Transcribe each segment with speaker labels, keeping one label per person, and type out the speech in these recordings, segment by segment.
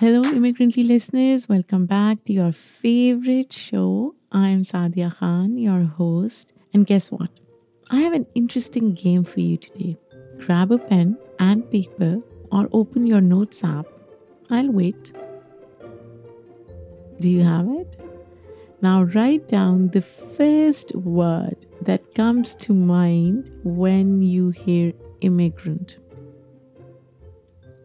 Speaker 1: Hello, Immigrantly listeners. Welcome back to your favorite show. I'm Saadia Khan, your host. And guess what? I have an interesting game for you today. Grab a pen and paper or open your notes app. I'll wait. Do you have it? Now write down the first word that comes to mind when you hear immigrant.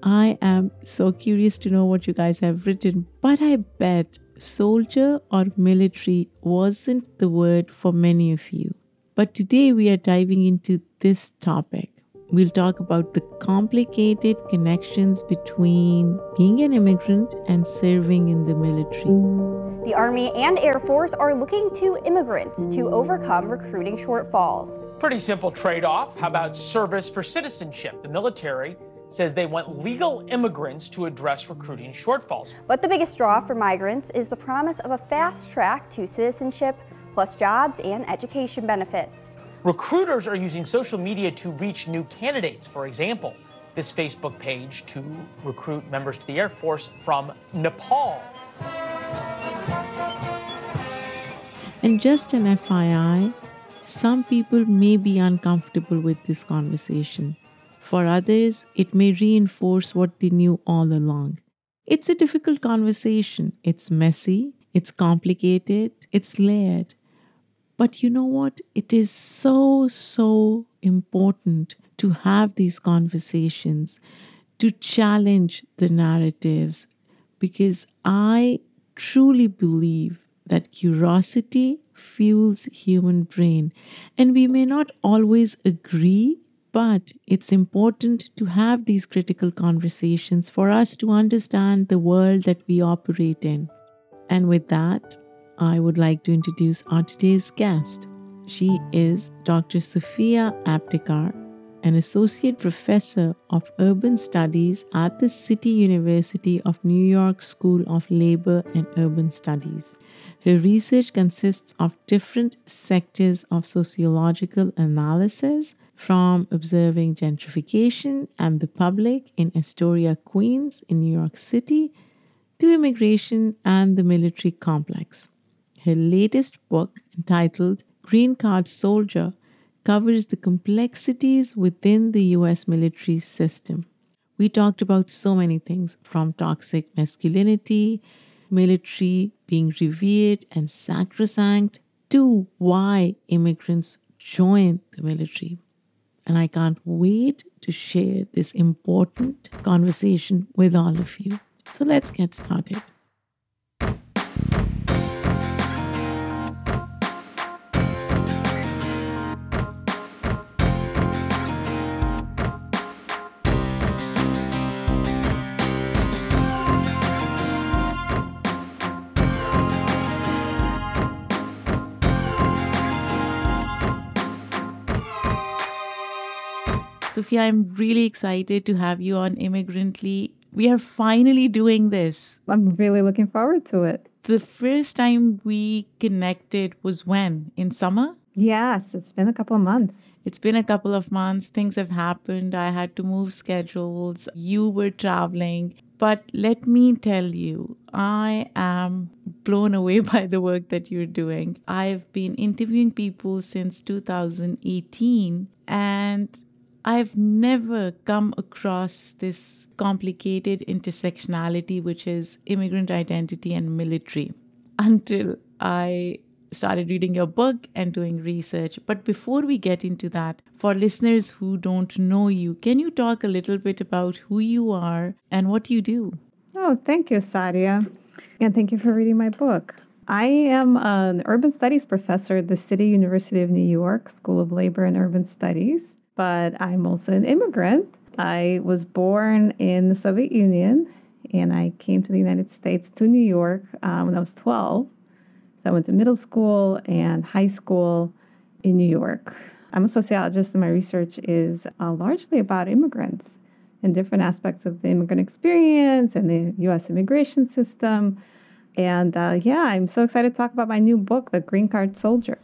Speaker 1: I am so curious to know what you guys have written, but I bet soldier or military wasn't the word for many of you. But today we are diving into this topic. We'll talk about the complicated connections between being an immigrant and serving in the military.
Speaker 2: The Army and Air Force are looking to immigrants to overcome recruiting shortfalls.
Speaker 3: Pretty simple trade off. How about service for citizenship? The military says they want legal immigrants to address recruiting shortfalls.
Speaker 2: But the biggest draw for migrants is the promise of a fast track to citizenship, plus jobs and education benefits.
Speaker 3: Recruiters are using social media to reach new candidates. For example, this Facebook page to recruit members to the Air Force from Nepal.
Speaker 1: And just an FYI, some people may be uncomfortable with this conversation. For others, it may reinforce what they knew all along. It's a difficult conversation. It's messy, it's complicated, it's layered. But you know what? It is so, so important to have these conversations, to challenge the narratives, because I truly believe that curiosity fuels human brain and we may not always agree but it's important to have these critical conversations for us to understand the world that we operate in and with that I would like to introduce our today's guest. She is Dr. Sofya Aptekar, an associate professor of urban studies at the City University of New York School of Labor and Urban Studies. Her research consists of different sectors of sociological analysis, from observing gentrification and the public in Astoria, Queens, in New York City, to immigration and the military complex. Her latest book, entitled Green Card Soldier, covers the complexities within the US military system. We talked about so many things from toxic masculinity, military being revered and sacrosanct, to why immigrants join the military. And I can't wait to share this important conversation with all of you. So let's get started. Sofya, I'm really excited to have you on Immigrantly. We are finally doing this.
Speaker 4: I'm really looking forward to it.
Speaker 1: The first time we connected was when? In summer?
Speaker 4: Yes, it's been a couple of months.
Speaker 1: It's been a couple of months. Things have happened. I had to move schedules. You were traveling. But let me tell you, I am blown away by the work that you're doing. I've been interviewing people since 2018, and I've never come across this complicated intersectionality, which is immigrant identity and military, until I started reading your book and doing research. But before we get into that, for listeners who don't know you, can you talk a little bit about who you are and what you do?
Speaker 4: Oh, thank you, Saadia. And thank you for reading my book. I am an urban studies professor at the City University of New York School of Labor and Urban Studies but I'm also an immigrant. I was born in the Soviet Union and I came to the United States to New York um, when I was 12. So I went to middle school and high school in New York. I'm a sociologist and my research is uh, largely about immigrants and different aspects of the immigrant experience and the US immigration system. And uh, yeah, I'm so excited to talk about my new book, The Green Card Soldier.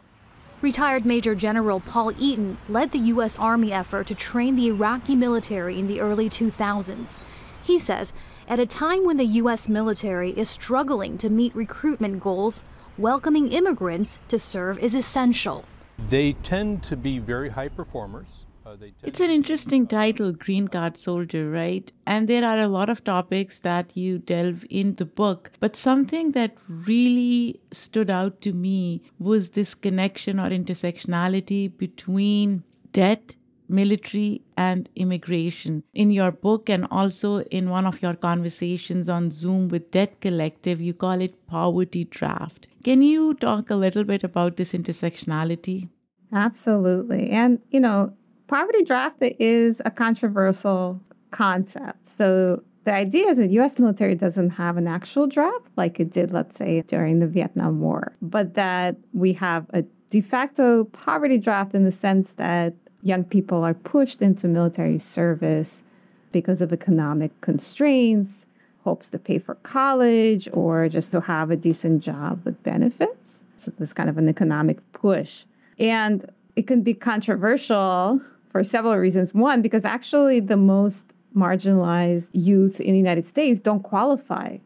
Speaker 5: Retired Major General Paul Eaton led the U.S. Army effort to train the Iraqi military in the early 2000s. He says At a time when the U.S. military is struggling to meet recruitment goals, welcoming immigrants to serve is essential.
Speaker 6: They tend to be very high performers. Uh,
Speaker 7: it's an interesting title, Green Card Soldier, right? And there are a lot of topics that you delve in the book. But something that really stood out to me was this connection or intersectionality between debt military, and immigration. In your book, and also in one of your conversations on Zoom with Debt Collective, you call it poverty draft. Can you talk a little bit about this intersectionality?
Speaker 4: Absolutely. And, you know, poverty draft is a controversial concept. So the idea is that US military doesn't have an actual draft like it did, let's say, during the Vietnam War, but that we have a de facto poverty draft in the sense that young people are pushed into military service because of economic constraints, hopes to pay for college or just to have a decent job with benefits. So there's kind of an economic push. And it can be controversial for several reasons. One, because actually the most marginalized youth in the United States don't qualify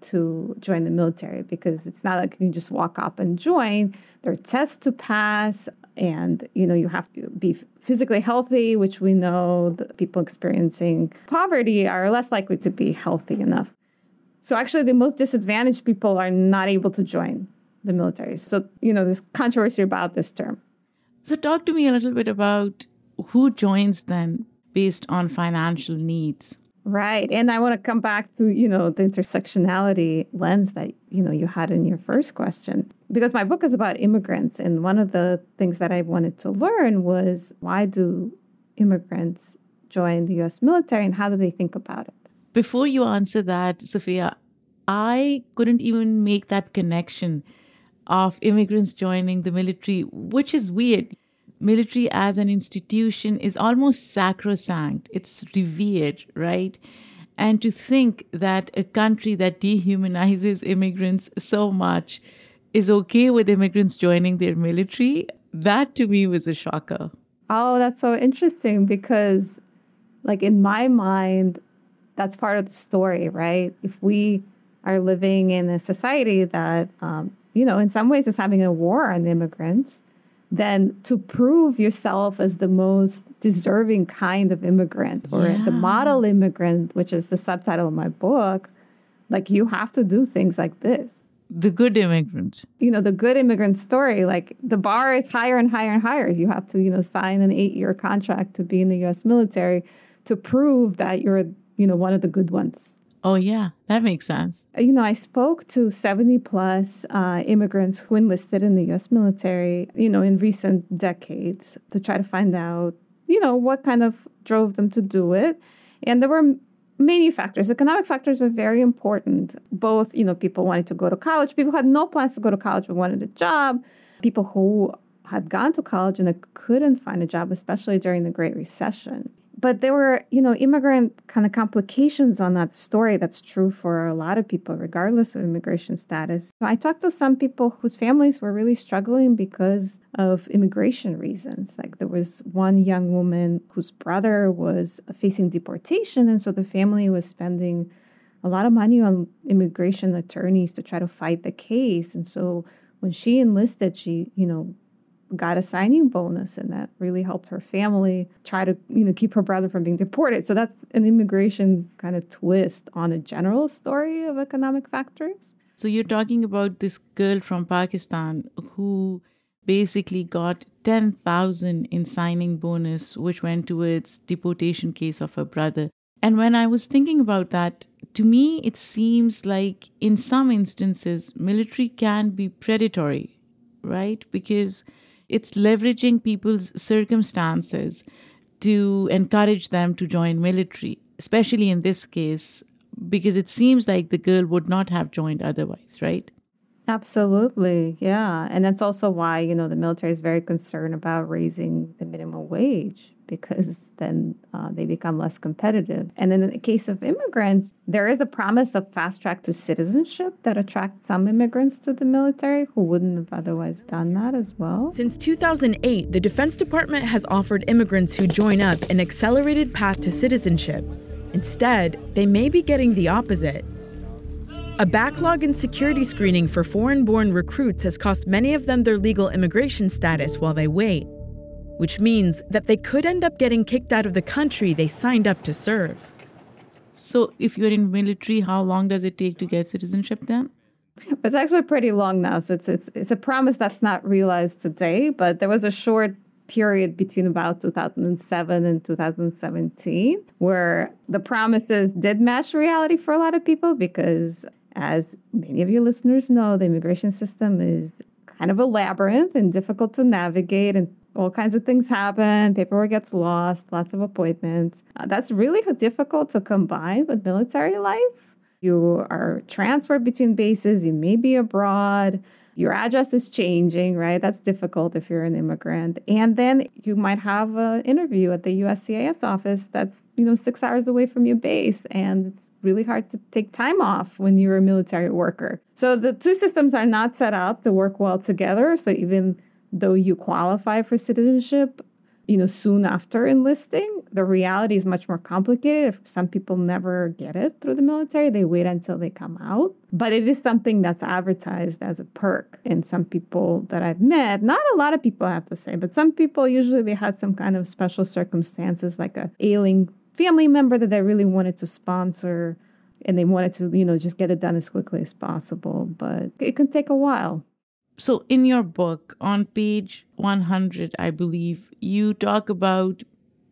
Speaker 4: to join the military because it's not like you just walk up and join. There are tests to pass and you know you have to be physically healthy which we know the people experiencing poverty are less likely to be healthy enough so actually the most disadvantaged people are not able to join the military so you know there's controversy about this term
Speaker 7: so talk to me a little bit about who joins then based on financial needs
Speaker 4: Right. And I want to come back to, you know, the intersectionality lens that, you know, you had in your first question. Because my book is about immigrants. And one of the things that I wanted to learn was why do immigrants join the US military and how do they think about it?
Speaker 7: Before you answer that, Sofya, I couldn't even make that connection of immigrants joining the military, which is weird military as an institution is almost sacrosanct, it's revered, right? And to think that a country that dehumanizes immigrants so much is okay with immigrants joining their military, that to me was a shocker.
Speaker 4: Oh, that's so interesting because, like, in my mind, that's part of the story, right? If we are living in a society that, um, you know, in some ways is having a war on immigrants, then to prove yourself as the most deserving kind of immigrant or yeah. the model immigrant, which is the subtitle of my book, like you have to do things like this.
Speaker 7: The good immigrant.
Speaker 4: You know, the good immigrant story, like the bar is higher and higher and higher. You have to, you know, sign an eight year contract to be in the US military to prove that you're, you know, one of the good ones.
Speaker 7: Oh, yeah, that makes sense.
Speaker 4: You know, I spoke to 70 plus uh, immigrants who enlisted in the US military, you know, in recent decades to try to find out, you know, what kind of drove them to do it. And there were many factors. Economic factors were very important. Both, you know, people wanted to go to college, people had no plans to go to college but wanted a job, people who had gone to college and couldn't find a job, especially during the Great Recession but there were, you know, immigrant kind of complications on that story. That's true for a lot of people, regardless of immigration status. I talked to some people whose families were really struggling because of immigration reasons. Like there was one young woman whose brother was facing deportation, and so the family was spending a lot of money on immigration attorneys to try to fight the case. And so when she enlisted, she, you know, got a signing bonus and that really helped her family try to you know keep her brother from being deported. So that's an immigration kind of twist on a general story of economic factors.
Speaker 7: So you're talking about this girl from pakistan who basically got 10,000 in signing bonus which went towards deportation case of her brother. And when i was thinking about that to me it seems like in some instances military can be predatory right? Because it's leveraging people's circumstances to encourage them to join military, especially in this case, because it seems like the girl would not have joined otherwise, right?
Speaker 4: Absolutely. Yeah. And that's also why, you know, the military is very concerned about raising the minimum wage because then uh, they become less competitive. And in the case of immigrants, there is a promise of fast track to citizenship that attracts some immigrants to the military who wouldn't have otherwise done that as well.
Speaker 8: Since 2008, the Defense Department has offered immigrants who join up an accelerated path to citizenship. Instead, they may be getting the opposite. A backlog in security screening for foreign born recruits has cost many of them their legal immigration status while they wait, which means that they could end up getting kicked out of the country they signed up to serve.
Speaker 7: So, if you're in military, how long does it take to get citizenship then?
Speaker 4: It's actually pretty long now. So it's it's it's a promise that's not realized today, but there was a short period between about 2007 and 2017 where the promises did match reality for a lot of people because as many of your listeners know, the immigration system is kind of a labyrinth and difficult to navigate and all kinds of things happen. Paperwork gets lost, lots of appointments. Uh, that's really difficult to combine with military life. You are transferred between bases, you may be abroad, your address is changing, right? That's difficult if you're an immigrant. And then you might have an interview at the USCIS office that's, you know, six hours away from your base. And it's really hard to take time off when you're a military worker. So the two systems are not set up to work well together. So even though you qualify for citizenship, you know, soon after enlisting. The reality is much more complicated. Some people never get it through the military, they wait until they come out. But it is something that's advertised as a perk. And some people that I've met, not a lot of people I have to say, but some people usually they had some kind of special circumstances, like a ailing family member that they really wanted to sponsor and they wanted to, you know, just get it done as quickly as possible. But it can take a while.
Speaker 7: So, in your book, on page 100, I believe, you talk about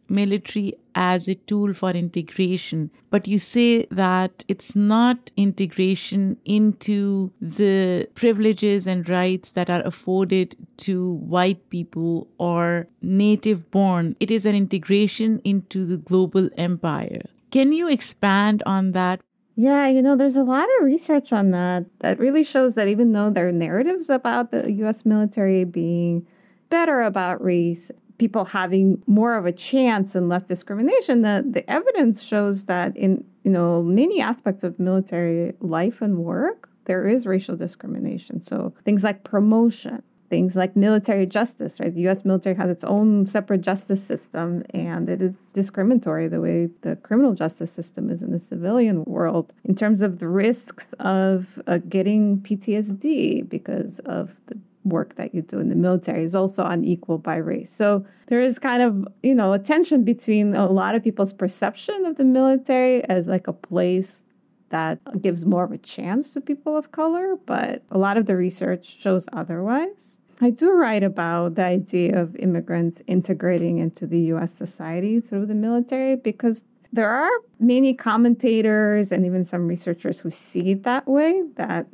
Speaker 7: military as a tool for integration, but you say that it's not integration into the privileges and rights that are afforded to white people or native born. It is an integration into the global empire. Can you expand on that?
Speaker 4: Yeah, you know, there's a lot of research on that that really shows that even though there are narratives about the US military being better about race, people having more of a chance and less discrimination, the, the evidence shows that in, you know, many aspects of military life and work, there is racial discrimination. So things like promotion, things like military justice, right? The US military has its own separate justice system, and it is discriminatory the way the criminal justice system is in the civilian world in terms of the risks of uh, getting PTSD because of the work that you do in the military is also unequal by race. So there is kind of, you know, a tension between a lot of people's perception of the military as like a place that gives more of a chance to people of color, but a lot of the research shows otherwise. I do write about the idea of immigrants integrating into the US society through the military because there are many commentators and even some researchers who see it that way that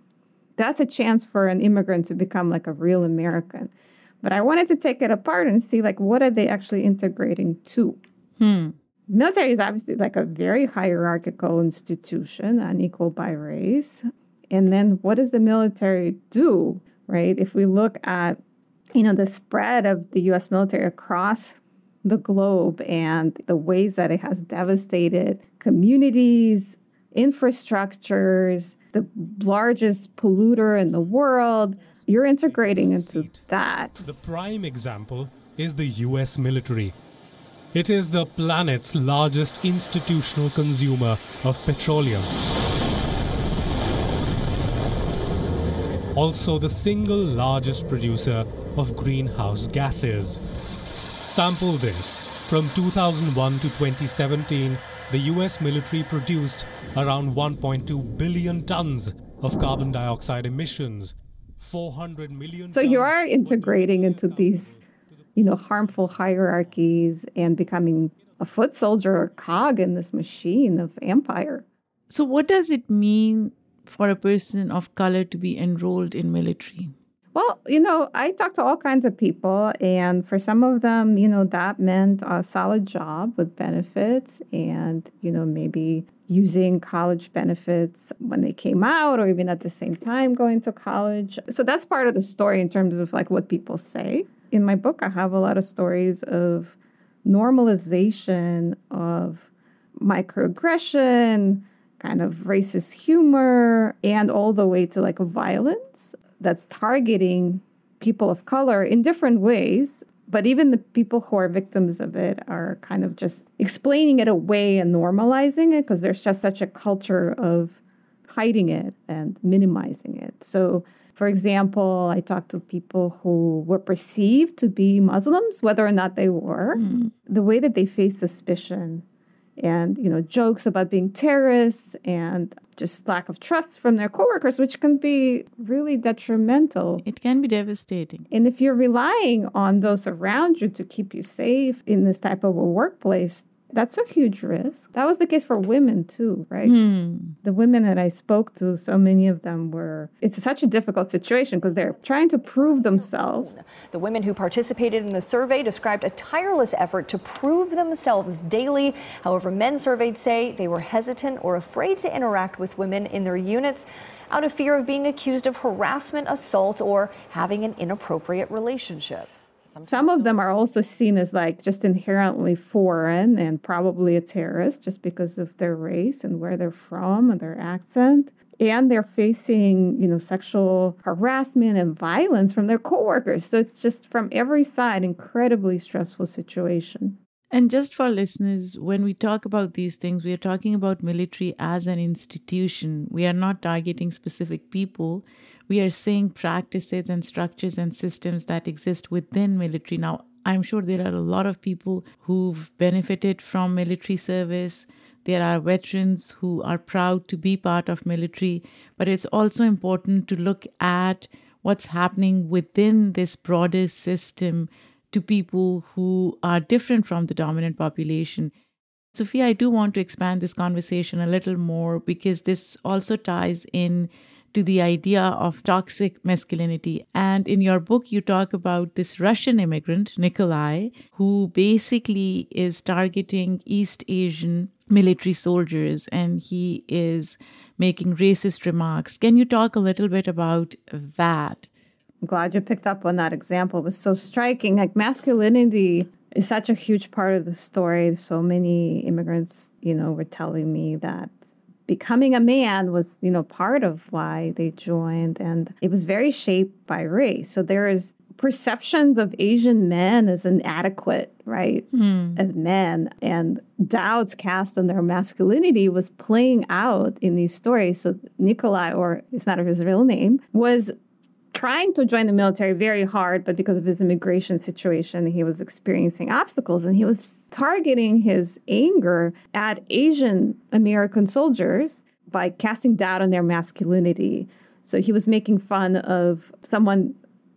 Speaker 4: that's a chance for an immigrant to become like a real American. But I wanted to take it apart and see like what are they actually integrating to?
Speaker 7: Hmm.
Speaker 4: Military is obviously like a very hierarchical institution, unequal by race. And then what does the military do? Right? If we look at, you know, the spread of the US military across the globe and the ways that it has devastated communities, infrastructures, the largest polluter in the world, you're integrating into that.
Speaker 9: The prime example is the US military. It is the planet's largest institutional consumer of petroleum. Also the single largest producer of greenhouse gases. Sample this. From 2001 to 2017, the US military produced around 1.2 billion tons of carbon dioxide emissions. 400 million
Speaker 4: So you are integrating into these, you know, harmful hierarchies and becoming a foot soldier or cog in this machine of empire.
Speaker 7: So what does it mean for a person of color to be enrolled in military?
Speaker 4: Well, you know, I talked to all kinds of people, and for some of them, you know, that meant a solid job with benefits and, you know, maybe using college benefits when they came out or even at the same time going to college. So that's part of the story in terms of like what people say. In my book, I have a lot of stories of normalization of microaggression, kind of racist humor, and all the way to like violence that's targeting people of color in different ways. But even the people who are victims of it are kind of just explaining it away and normalizing it because there's just such a culture of hiding it and minimizing it. So, for example, I talked to people who were perceived to be Muslims, whether or not they were, mm. the way that they face suspicion and you know jokes about being terrorists and just lack of trust from their coworkers which can be really detrimental.
Speaker 7: It can be devastating.
Speaker 4: And if you're relying on those around you to keep you safe in this type of a workplace that's a huge risk. That was the case for women too, right? Hmm. The women that I spoke to, so many of them were, it's such a difficult situation because they're trying to prove themselves.
Speaker 10: The women who participated in the survey described a tireless effort to prove themselves daily. However, men surveyed say they were hesitant or afraid to interact with women in their units out of fear of being accused of harassment, assault, or having an inappropriate relationship.
Speaker 4: Some of them are also seen as like just inherently foreign and probably a terrorist just because of their race and where they're from and their accent. And they're facing, you know, sexual harassment and violence from their coworkers. So it's just from every side, incredibly stressful situation.
Speaker 7: And just for listeners, when we talk about these things, we are talking about military as an institution. We are not targeting specific people we are seeing practices and structures and systems that exist within military. Now, I'm sure there are a lot of people who've benefited from military service. There are veterans who are proud to be part of military, but it's also important to look at what's happening within this broader system to people who are different from the dominant population. Sofya, I do want to expand this conversation a little more because this also ties in to the idea of toxic masculinity. And in your book, you talk about this Russian immigrant, Nikolai, who basically is targeting East Asian military soldiers and he is making racist remarks. Can you talk a little bit about that?
Speaker 4: I'm glad you picked up on that example. It was so striking. Like masculinity is such a huge part of the story. So many immigrants, you know, were telling me that becoming a man was, you know, part of why they joined. And it was very shaped by race. So there is perceptions of Asian men as inadequate, right? Mm. As men. And doubts cast on their masculinity was playing out in these stories. So Nikolai, or it's not his real name, was trying to join the military very hard, but because of his immigration situation, he was experiencing obstacles and he was targeting his anger at Asian American soldiers by casting doubt on their masculinity. So he was making fun of someone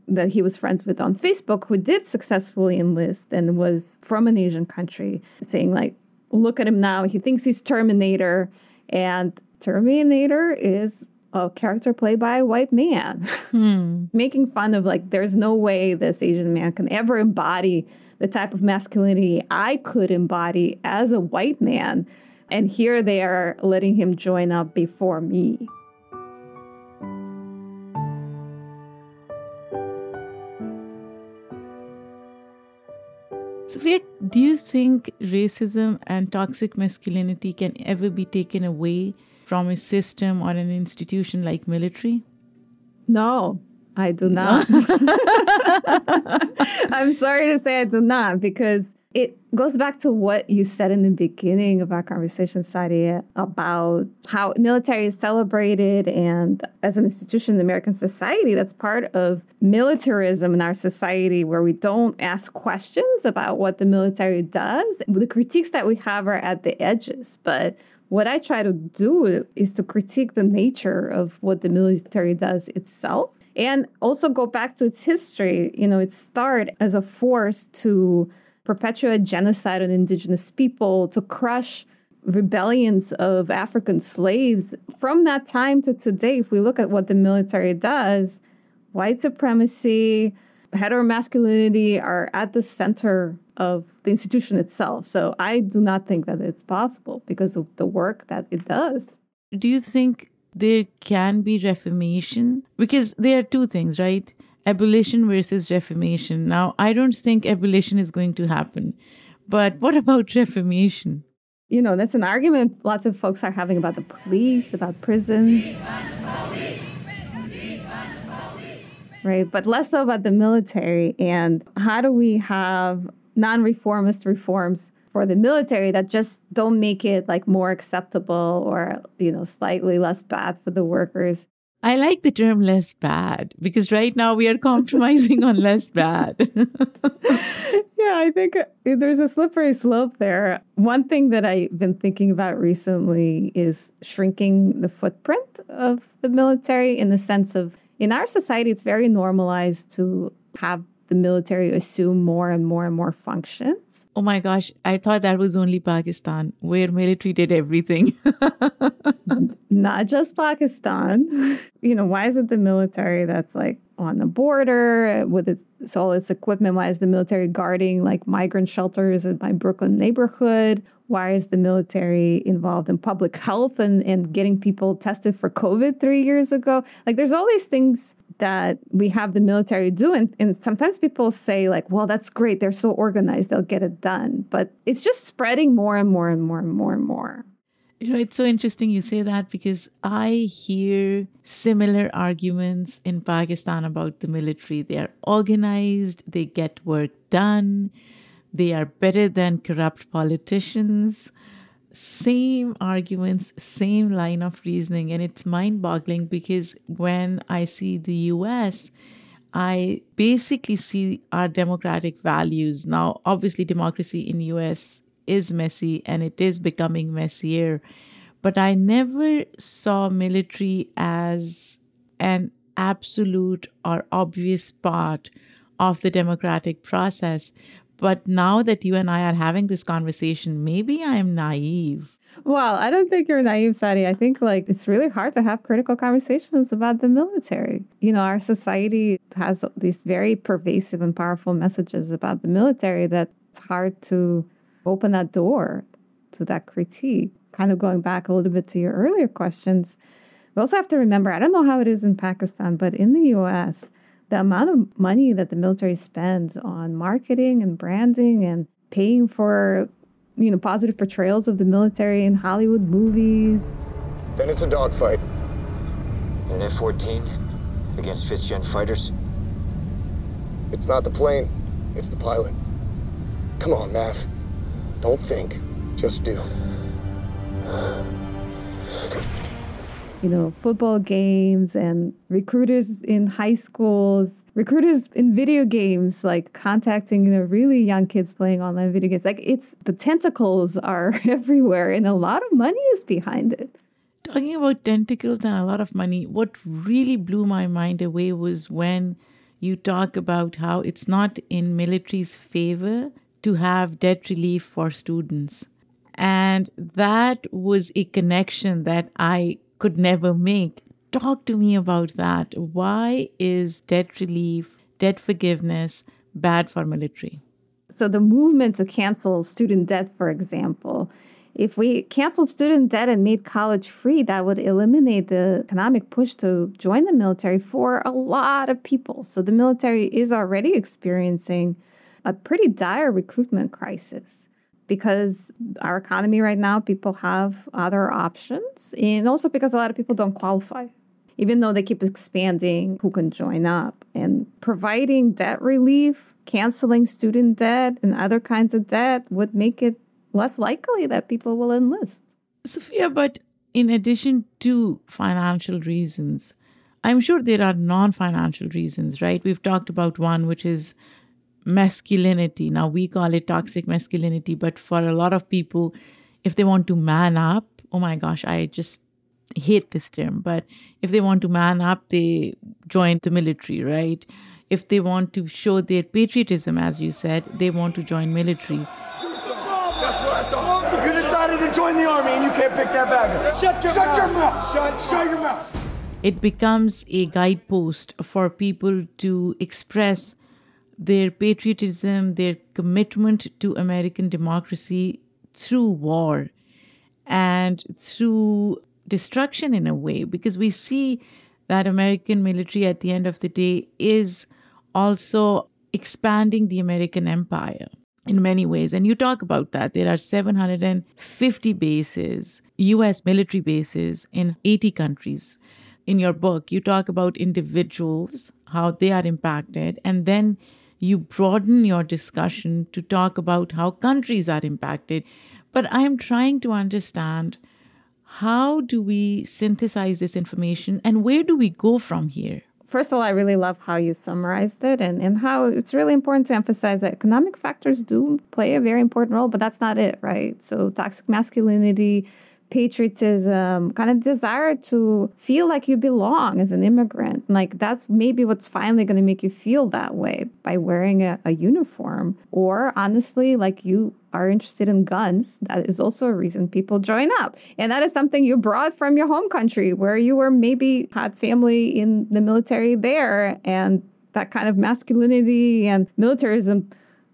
Speaker 4: that he was friends with on Facebook who did successfully enlist and was from an Asian country, saying, like, look at him now. He thinks he's Terminator. And Terminator is a character played by a white man, hmm. making fun of, like, there's no way this Asian man can ever embody the type of masculinity I could embody as a white man. And here they are letting him join up before me.
Speaker 7: Sofya, do you think racism and toxic masculinity can ever be taken away from a system or an institution like military?
Speaker 4: No, I do not. I'm sorry to say I do not because it goes back to what you said in the beginning of our conversation, Saadia, about how military is celebrated and as an institution in American society, that's part of militarism in our society where we don't ask questions about what the military does. The critiques that we have are at the edges, but what I try to do is to critique the nature of what the military does itself and also go back to its history. You know, it started as a force to perpetuate genocide on indigenous people, to crush rebellions of African slaves. From that time to today, if we look at what the military does, white supremacy, heteromasculinity are at the center of the institution itself. So I do not think that it's possible because of the work that it does.
Speaker 7: Do you think there can be reformation because there are two things, right? Abolition versus reformation. Now, I don't think abolition is going to happen, but what about reformation?
Speaker 4: You know, that's an argument lots of folks are having about the police, about prisons. right? But less so about the military and how do we have non-reformist reforms for the military that just don't make it like more acceptable or you know slightly less bad for the workers
Speaker 7: I like the term less bad because right now we are compromising on less bad.
Speaker 4: yeah, I think uh, there's a slippery slope there. One thing that I've been thinking about recently is shrinking the footprint of the military in the sense of in our society, it's very normalized to have the military assume more and more and more functions.
Speaker 7: Oh my gosh, I thought that was only Pakistan, where military did everything.
Speaker 4: Not just Pakistan. You know, why is it the military that's like on the border with its, all its equipment? Why is the military guarding like migrant shelters in my Brooklyn neighborhood? Why is the military involved in public health and, and getting people tested for COVID three years ago? Like, there's all these things that we have the military do. And, and sometimes people say, like, well, that's great. They're so organized, they'll get it done. But it's just spreading more and more and more and more and more.
Speaker 7: You know, it's so interesting you say that because I hear similar arguments in Pakistan about the military. They are organized, they get work done, they are better than corrupt politicians same arguments, same line of reasoning. And it's mind boggling because when I see the US, I basically see our democratic values. Now, obviously, democracy in US is messy and it is becoming messier. But I never saw military as an absolute or obvious part of the democratic process. But now that you and I are having this conversation, maybe I am naive.
Speaker 4: Well, I don't think you're naive, Sadi. I think like it's really hard to have critical conversations about the military. You know, our society has these very pervasive and powerful messages about the military that it's hard to open that door to that critique. Kind of going back a little bit to your earlier questions, we also have to remember I don't know how it is in Pakistan, but in the US, the amount of money that the military spends on marketing and branding and paying for you know positive portrayals of the military in Hollywood movies.
Speaker 11: Then it's a dogfight.
Speaker 12: An F-14 against fifth-gen fighters.
Speaker 11: It's not the plane, it's the pilot. Come on, Mav. Don't think, just do
Speaker 4: you know, football games and recruiters in high schools, recruiters in video games, like contacting, you know, really young kids playing online video games. Like it's the tentacles are everywhere and a lot of money is behind it.
Speaker 7: Talking about tentacles and a lot of money, what really blew my mind away was when you talk about how it's not in military's favor to have debt relief for students. And that was a connection that I could never make. Talk to me about that. Why is debt relief, debt forgiveness bad for military?
Speaker 4: So, the movement to cancel student debt, for example, if we canceled student debt and made college free, that would eliminate the economic push to join the military for a lot of people. So, the military is already experiencing a pretty dire recruitment crisis because our economy right now, people have other options, and also because a lot of people don't qualify. Even though they keep expanding who can join up and providing debt relief, canceling student debt and other kinds of debt would make it less likely that people will enlist.
Speaker 7: Sofya, but in addition to financial reasons, I'm sure there are non financial reasons, right? We've talked about one, which is masculinity. Now, we call it toxic masculinity, but for a lot of people, if they want to man up, oh my gosh, I just hate this term, but if they want to man up, they join the military, right? If they want to show their patriotism, as you said, they want to join military.
Speaker 13: You decided to join the army and you can't pick that back. Shut your
Speaker 11: Shut
Speaker 13: mouth.
Speaker 11: your mouth.
Speaker 13: Shut,
Speaker 11: Shut your mouth.
Speaker 7: It becomes a guidepost for people to express their patriotism, their commitment to American democracy through war and through destruction in a way, because we see that American military at the end of the day is also expanding the American empire in many ways. And you talk about that. There are 750 bases, US military bases in 80 countries. in your book, you talk about individuals, how they are impacted, and then you broaden your discussion to talk about how countries are impacted. But I am trying to understand how do we synthesize this information and where do we go from here?
Speaker 4: First of all, I really love how you summarized it and, and how it's really important to emphasize that economic factors do play a very important role, but that's not it, right? So, toxic masculinity, patriotism, kind of desire to feel like you belong as an immigrant. Like that's maybe what's finally going to make you feel that way by wearing a, a, uniform. Or honestly, like you are interested in guns, that is also a reason people join up. And that is something you brought from your home country where you were maybe had family in the military there and that kind of masculinity and militarism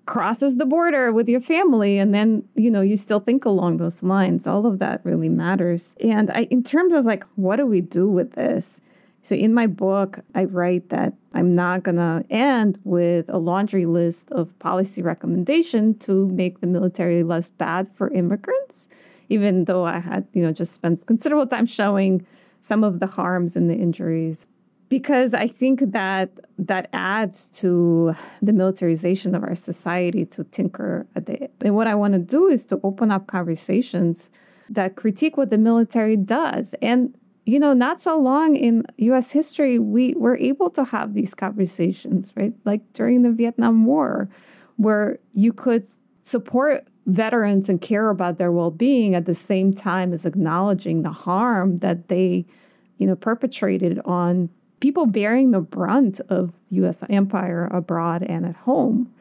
Speaker 4: crosses the border with your family and then you know you still think along those lines. All of that really matters. And I, in terms of like what do we do with this? So in my book i write that i'm not going to end with a laundry list of policy recommendation to make the military less bad for immigrants even though i had you know just spent considerable time showing some of the harms and the injuries because I think that that adds to the militarization of our society to tinker at it. And what I want to do is to open up conversations that critique what the military does. And you know, not so long in US history, we were able to have these conversations, right? Like during the Vietnam War, where you could support veterans and care about their well-being at the same time as acknowledging the harm that they you know perpetrated on people bearing the brunt of U.S. empire abroad and at home.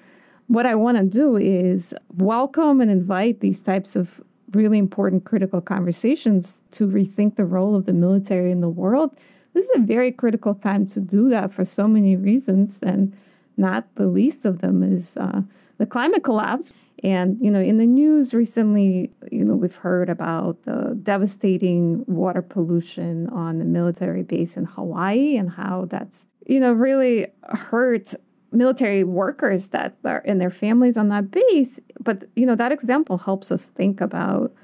Speaker 4: What I want to do is welcome and invite these types of really important critical conversations to rethink the role of the military in the world. This is a very critical time to do that for so many reasons, and not the least of them is uh, the climate collapse. And, you know, in the news recently, you know, we've heard about the devastating water pollution on the military base in Hawaii and how that's, you know, really hurt military workers that are in their families on that base. But, you know, that example helps us think about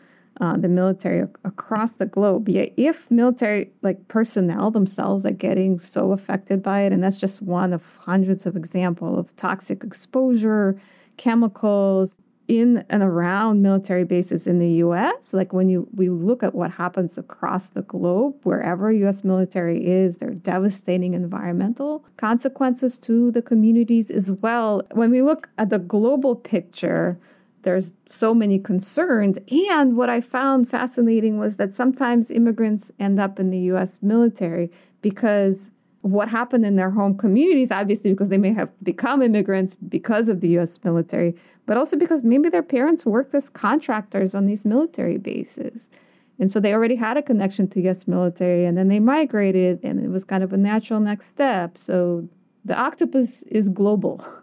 Speaker 4: uh, the military across the globe. Yeah, If military like personnel themselves are getting so affected by it, and that's just one of hundreds of examples of toxic exposure, chemicals in and around military bases in the US. Like when you we look at what happens across the globe, wherever US military is, there are devastating environmental consequences to the communities as well. When we look at the global picture, there's so many concerns. And what I found fascinating was that sometimes immigrants end up in the US military because what happened in their home communities, obviously, because they may have become immigrants because of the US military, but also because maybe their parents worked as contractors on these military bases. And so they already had a connection to US military, and then they migrated, and it was kind of a natural next step. So the octopus is global.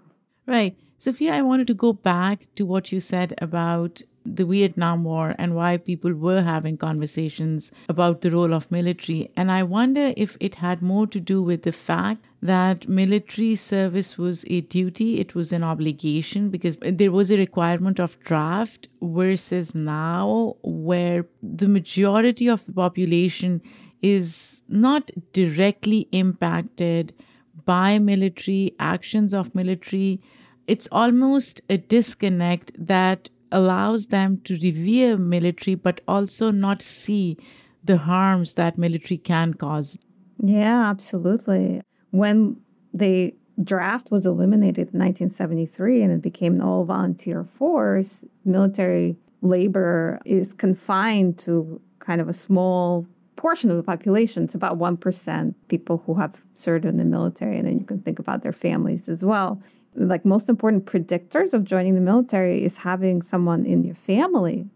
Speaker 7: Right. Sofya, I wanted to go back to what you said about the Vietnam War and why people were having conversations about the role of military. And I wonder if it had more to do with the fact that military service was a duty, it was an obligation because there was a requirement of draft versus now where the majority of the population is not directly impacted by military actions of military it's almost a disconnect that allows them to revere military but also not see the harms that military can cause.
Speaker 4: Yeah, absolutely. When the draft was eliminated in 1973 and it became an all volunteer force, military labor is confined to kind of a small portion of the population. It's about 1% people who have served in the military. And then you can think about their families as well like most important predictors of joining the military is having someone in your family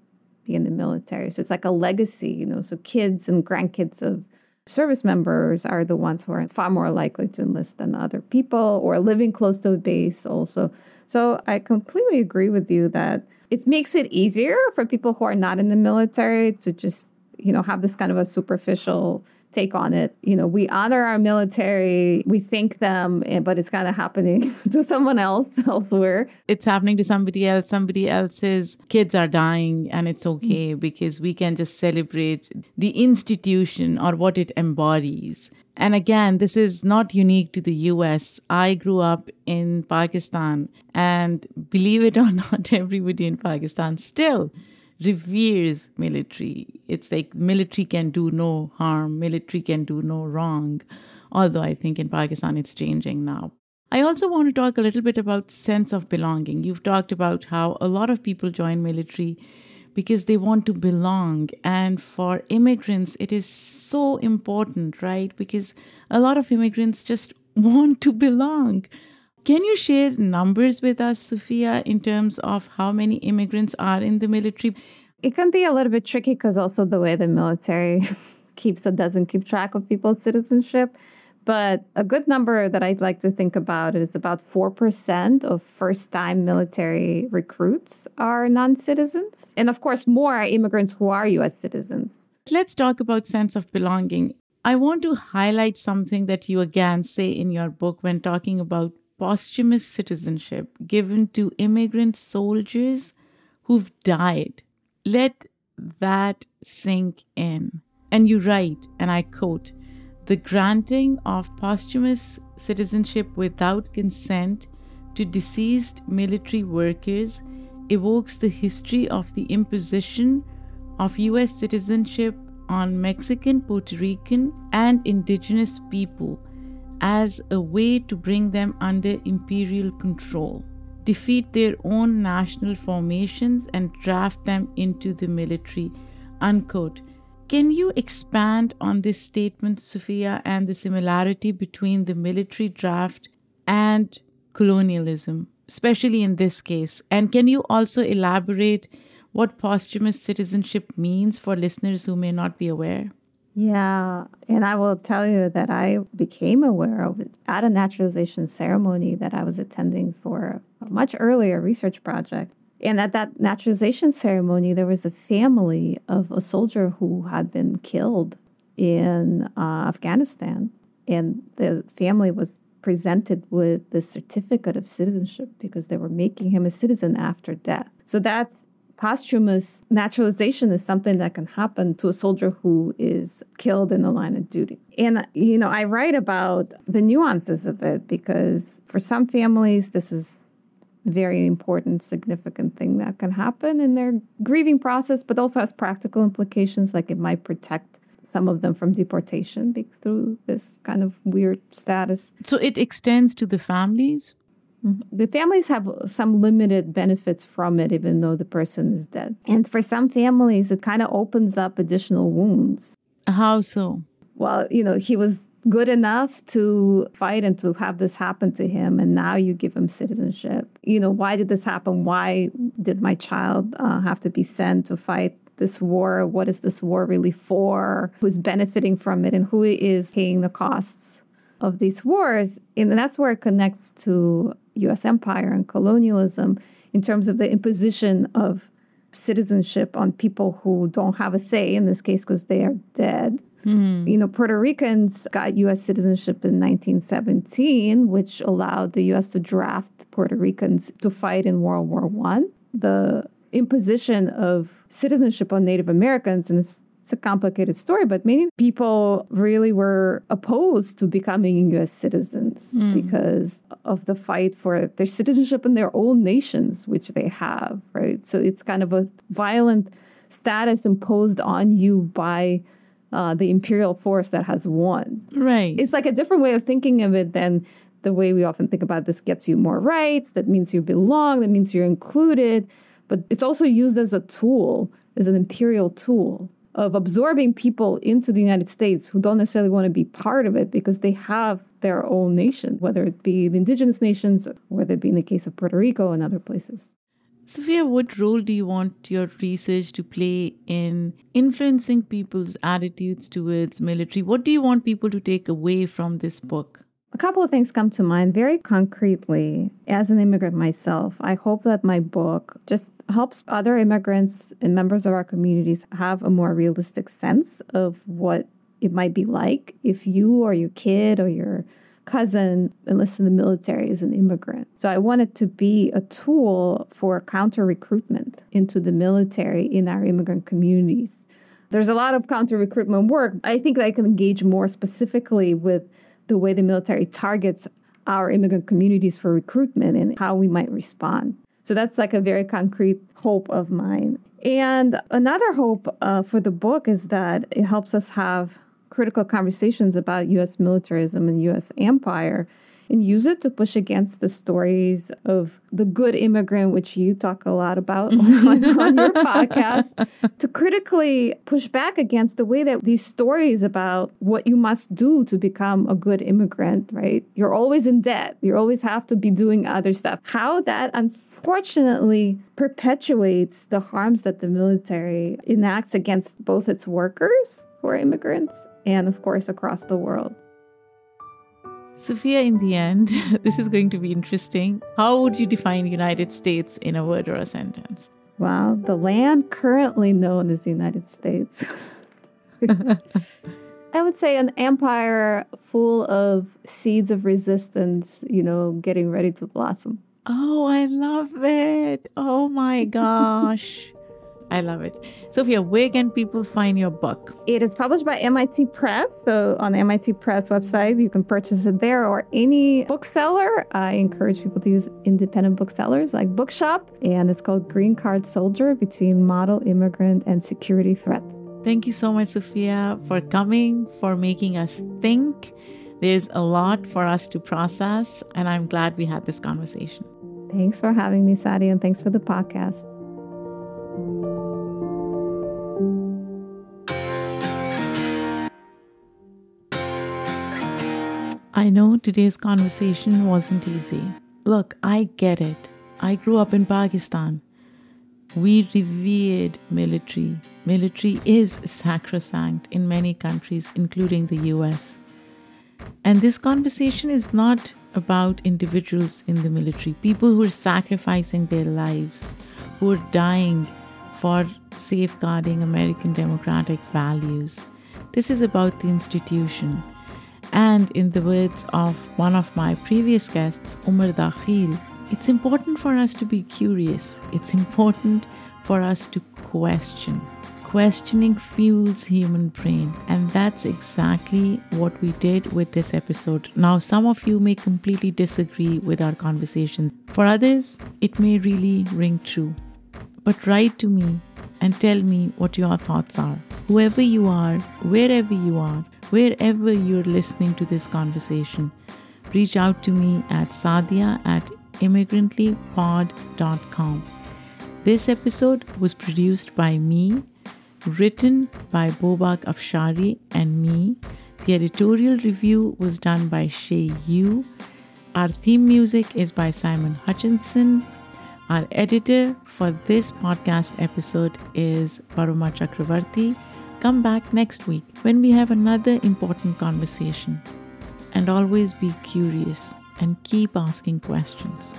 Speaker 4: be in the military. So it's like a legacy, you know. So kids and grandkids of service members are the ones who are far more likely to enlist than other people or living close to a base also. So I completely agree with you that it makes it easier for people who are not in the military to just, you know, have this kind of a superficial take on it. You know, we honor our military, we thank them, eh, but it's kind of happening to someone else elsewhere.
Speaker 7: It's happening to somebody else. Somebody else's kids are dying, and it's okay because we can just celebrate the institution or what it embodies. And again, this is not unique to the US. I grew up in Pakistan, and believe it or not, everybody in Pakistan still reveres military. It's like military can do no harm, military can do no wrong. Although I think in Pakistan it's changing now. I also want to talk a little bit about sense of belonging. You've talked about how a lot of people join military because they want to belong and for immigrants it is so important, right? Because a lot of immigrants just want to belong. Can you share numbers with us, Sofya, in terms of how many immigrants are in the military?
Speaker 4: It can be a little bit tricky because also the way the military keeps or doesn't keep track of people's citizenship. But a good number that I'd like to think about is about 4% of first time military recruits are non citizens. And of course, more are immigrants who are US citizens.
Speaker 7: Let's talk about sense of belonging. I want to highlight something that you again say in your book when talking about posthumous citizenship given to immigrant soldiers who've died. Let that sink in. And you write, and I quote, the granting of posthumous citizenship without consent to deceased military workers evokes the history of the imposition of U.S. citizenship on Mexican, Puerto Rican, and indigenous people as a way to bring them under imperial control, defeat their own national formations, and draft them into the military. Unquote. Can you expand on this statement, Sofya, and the similarity between the military draft and colonialism, especially in this case? And can you also elaborate what posthumous citizenship means for listeners who may not be aware?
Speaker 4: Yeah, and I will tell you that I became aware of it at a naturalization ceremony that I was attending for a much earlier research project. And at that naturalization ceremony, there was a family of a soldier who had been killed in uh, Afghanistan. And the family was presented with the certificate of citizenship because they were making him a citizen after death. So that's posthumous naturalization is something that can happen to a soldier who is killed in the line of duty. And, you know, I write about the nuances of it because for some families, this is very important, significant thing that can happen in their grieving process, but also has practical implications, like it might protect some of them from deportation through this kind of weird status.
Speaker 7: So it extends to the families?
Speaker 4: Mm-hmm. The families have some limited benefits from it, even though the person is dead. And for some families, it kind of opens up additional wounds.
Speaker 7: How so?
Speaker 4: Well, you know, he was good enough to fight and to have this happen to him, and now you give him citizenship. You know, why did this happen? Why did my child uh, have to be sent to fight this war? What is this war really for? Who's benefiting from it, and who is paying the costs? Of these wars. And that's where it connects to US empire and colonialism in terms of the imposition of citizenship on people who don't have a say, in this case, because they are dead. Mm. You know, Puerto Ricans got U.S. citizenship in 1917, which allowed the U.S. to draft Puerto Ricans to fight in World War One. The imposition of citizenship on Native Americans, and it's a complicated story, but many people really were opposed to becoming US citizens mm. because of the fight for their citizenship in their own nations, which they have, right? So it's kind of a violent status imposed on you by uh, the imperial force that has won.
Speaker 7: Right.
Speaker 4: It's like a different way of thinking of it than the way we often think about this gets you more rights, that means you belong, that means you're included. But it's also used as a tool, as an imperial tool of absorbing people into the United States who don't necessarily want to be part of it because they have their own nation, whether it be the indigenous nations, whether it be in the case of Puerto Rico and other places.
Speaker 7: Sofya, what role do you want your research to play in influencing people's attitudes towards military? What do you want people to take away from this book?
Speaker 4: A couple of things come to mind very concretely. As an immigrant myself, I hope that my book just helps other immigrants and members of our communities have a more realistic sense of what it might be like if you or your kid or your cousin enlists in the military as an immigrant. So I wanted to be a tool for counter recruitment into the military in our immigrant communities. There's a lot of counter recruitment work. I think I can engage more specifically with the way the military targets our immigrant communities for recruitment and how we might respond. So that's like a very concrete hope of mine. And another hope uh, for the book is that it helps us have critical conversations about US militarism and US empire and use it to push against the stories of the good immigrant, which you talk a lot about mm-hmm. on, on, your podcast, to critically push back against the way that these stories about what you must do to become a good immigrant, right? You're always in debt, you always have to be doing other stuff. How that unfortunately perpetuates the harms that the military enacts against both its workers who are immigrants and, of course, across the world.
Speaker 7: Sofya, in the end, this is going to be interesting. How would you define United States in a word or a sentence?
Speaker 4: Well, the land currently known as the United States. I would say an empire full of seeds of resistance, you know, getting ready to blossom.
Speaker 7: Oh, I love it. Oh my gosh. I love it. Sofya, where can people find your book?
Speaker 4: It is published by MIT Press. So on the MIT Press website, you can purchase it there or any bookseller. I encourage people to use independent booksellers like Bookshop. And it's called Green Card Soldier Between Model Immigrant and Security Threat.
Speaker 7: Thank you so much, Sofya, for coming, for making us think. There's a lot for us to process, and I'm glad we had this conversation.
Speaker 4: Thanks for having me, Saadia, and thanks for the podcast.
Speaker 7: I know today's conversation wasn't easy. Look, I get it. I grew up in Pakistan. We revered military. Military is sacrosanct in many countries, including the US. And this conversation is not about individuals in the military, people who are sacrificing their lives, who are dying for safeguarding American democratic values. This is about the institution. And in the words of one of my previous guests, Umar Dakhil, it's important for us to be curious. It's important for us to question. Questioning fuels human brain, and that's exactly what we did with this episode. Now, some of you may completely disagree with our conversation. For others, it may really ring true. But write to me and tell me what your thoughts are. Whoever you are, wherever you are, wherever you're listening to this conversation, reach out to me at saadia at immigrantlypod.com. This episode was produced by me, written by Bobak Afshari and me. The editorial review was done by Shay Yu. Our theme music is by Simon Hutchinson. Our editor for this podcast episode is Paroma Chakravarti. Come back next week when we have another important conversation. And always be curious and keep asking questions.